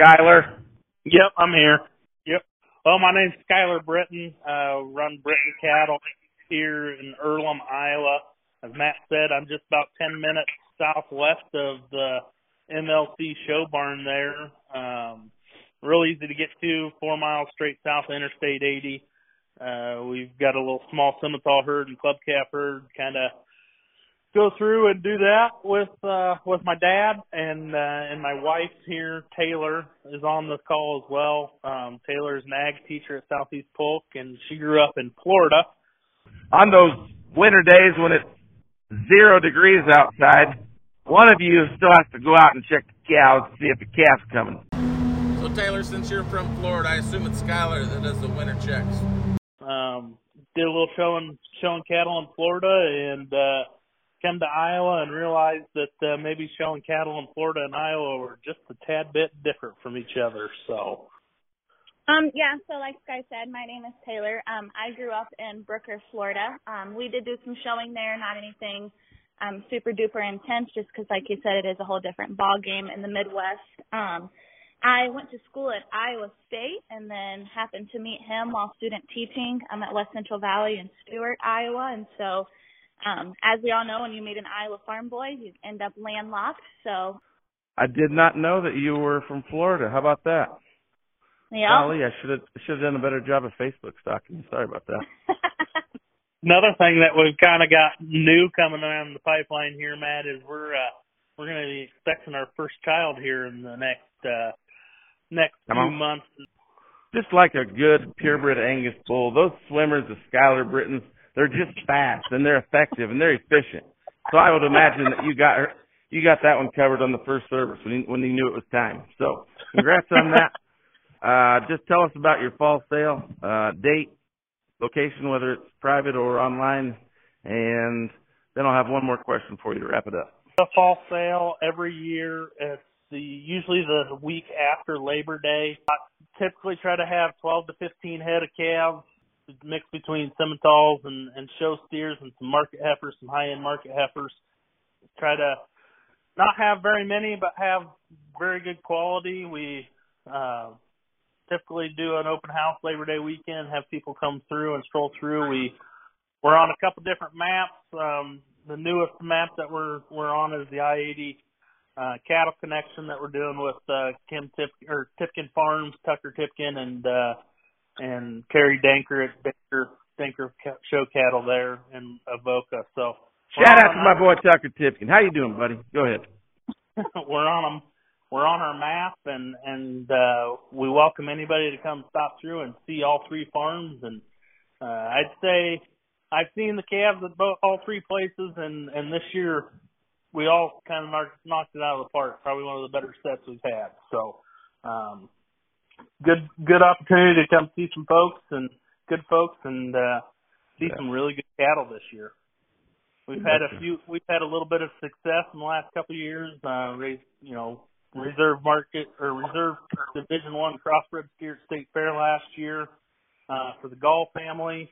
Skylar? Yep, I'm here. Yep. Well, my name's Skylar Brittain. Uh, run Brittain Cattle here in Earlham, Iowa. As Matt said, I'm just about 10 minutes southwest of the MLC show barn there. Um, real easy to get to, four miles straight south of Interstate 80. Uh, we've got a little small Simmental herd and club calf herd kind of go through and do that with uh with my dad and uh and my wife here Taylor is on the call as well. Um Taylor is an ag teacher at Southeast Polk and she grew up in Florida. On those winter days when it's zero degrees outside, one of you still has to go out and check the cows to see if the calf's coming. So Taylor, since you're from Florida, I assume it's Skylar that does the winter checks. Um did a little showing showing cattle in Florida and uh come to Iowa and realized that uh, maybe showing cattle in Florida and Iowa were just a tad bit different from each other. So, um, yeah. So, like Sky said, my name is Taylor. Um, I grew up in Brooker, Florida. Um, we did do some showing there, not anything um, super duper intense, just because, like you said, it is a whole different ball game in the Midwest. Um, I went to school at Iowa State and then happened to meet him while student teaching. I'm at West Central Valley in Stuart, Iowa, and so um, as we all know, when you meet an Iowa farm boy, you end up landlocked. So I did not know that you were from Florida. How about that? Yeah. Golly, I should have should have done a better job of Facebook stalking. Sorry about that. Another thing that we've kind of got new coming around the pipeline here, Matt, is we're uh, we're going to be expecting our first child here in the next uh, next Come few on. months. Just like a good purebred Angus bull, those swimmers, the Skylar Brittains, they're just fast and they're effective and they're efficient. So I would imagine that you got you got that one covered on the first service when you, when you knew it was time. So congrats on that. Uh, just tell us about your fall sale, uh, date, location, whether it's private or online, and then I'll have one more question for you to wrap it up. The fall sale every year. It's the usually the week after Labor Day. I typically try to have 12 to 15 head of calves mixed between Simmentals and, and show steers and some market heifers, some high end market heifers. Try to not have very many, but have very good quality. We uh, typically do an open house Labor Day weekend, have people come through and stroll through. We we're on a couple different maps. Um, the newest map that we're we're on is the I-80 uh, cattle connection that we're doing with uh, Kim Tip or Tipkin Farms, Tucker Tipkin, and uh, and Carrie Danker at Danker Danker Show Cattle there in Avoca. So Shout out to my boy Tucker Tipkin. How you doing, buddy? Go ahead. we're on them. We're on our map, and and uh, we welcome anybody to come stop through and see all three farms. And uh, I'd say I've seen the calves at both all three places, and and this year we all kind of knocked, knocked it out of the park. Probably one of the better sets we've had. So um, good good opportunity to come see some folks and good folks and uh, see Yeah. some really good cattle this year. We've had a few. We've had a little bit of success in the last couple of years. Uh, raised, you know, reserve market or reserve Division One crossbred steer at State Fair last year uh, for the Gall family.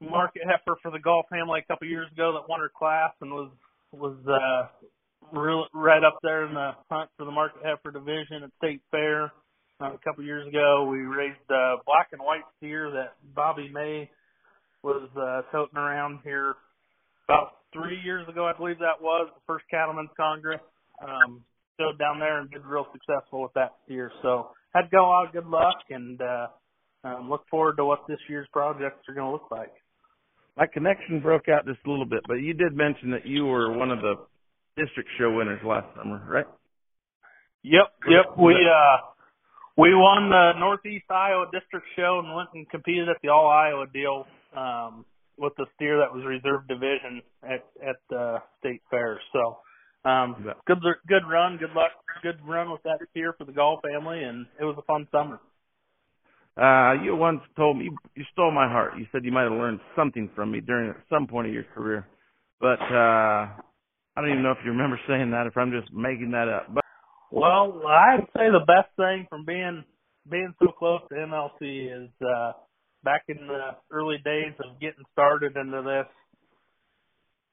Market heifer for the Gall family a couple of years ago that won her class and was was uh, real, right up there in the hunt for the market heifer division at State Fair. Uh, a couple of years ago, we raised uh, black and white steer that Bobby May was uh, toting around here about three years ago, I believe that was the first Cattlemen's Congress. Um, showed down there and did real successful with that steer. So had go out good luck and uh, um, look forward to what this year's projects are going to look like. My connection broke out just a little bit, but you did mention that you were one of the district show winners last summer, right? Yep, yep. We uh we won the Northeast Iowa District Show and went and competed at the All Iowa deal um with the steer that was reserve division at at the state fair. So um Yeah. good good run, good luck, good run with that steer for the Gall family and it was a fun summer. Uh, you once told me you, stole my heart. You said you might have learned something from me during at some point of your career, but uh, I don't even know if you remember saying that. If I'm just making that up, but Well, I'd say the best thing from being being so close to MLC is uh back in the early days of getting started into this.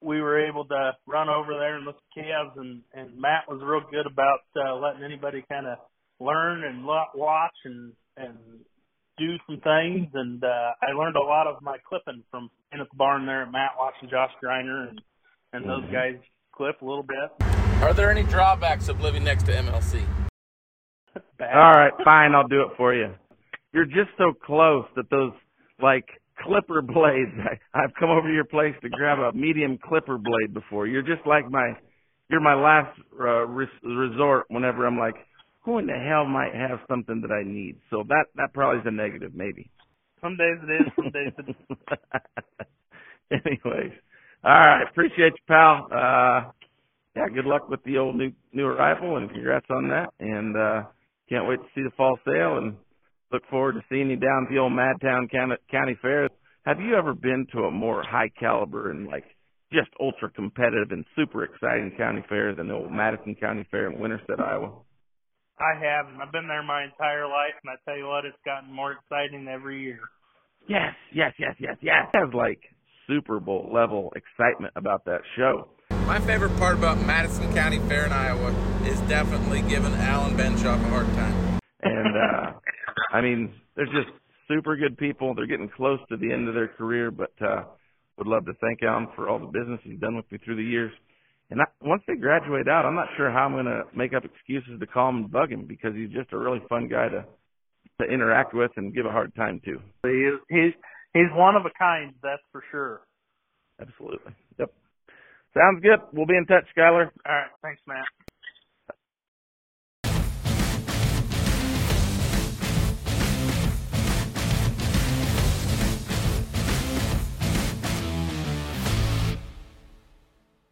We were able to run over there and look at calves, and and Matt was real good about uh, letting anybody kind of learn and watch and and do some things. And uh, I learned a lot of my clipping from in at the barn there at Matt watching Josh Griner and and those Mhm. guys clip a little bit. Are there any drawbacks of living next to MLC? Bad. All right, fine, I'll do it for you. You're just so close that those like clipper blades. I, I've come over to your place to grab a medium clipper blade before. You're just like my, you're my last uh, res- resort whenever I'm like, who in the hell might have something that I need? So that that probably is a negative, maybe. Some days it is, some days it Anyways, all right, appreciate you, pal. Uh, yeah, good luck with the old new new arrival, and congrats on that. And uh, can't wait to see the fall sale, and look forward to seeing you down at the old Madtown County, County Fair. Have you ever been to a more high caliber and like just ultra competitive and super exciting county fair than the old Madison County Fair in Winterset, Iowa? I haven't. I've been there my entire life, and I tell you what, it's gotten more exciting every year. Yes, yes, yes, yes, yes. It has like Super Bowl level excitement about that show. My favorite part about Madison County Fair in Iowa is definitely giving Alan Benshoff a hard time. and uh I mean, they're just super good people. They're getting close to the end of their career, but uh would love to thank Alan for all the business he's done with me through the years. And I, once they graduate out, I'm not sure how I'm going to make up excuses to call him and bug him because he's just a really fun guy to to interact with and give a hard time to. He is, he's he's one of a kind, that's for sure. Absolutely. Yep. Sounds good. We'll be in touch, Skylar. All right, thanks, Matt.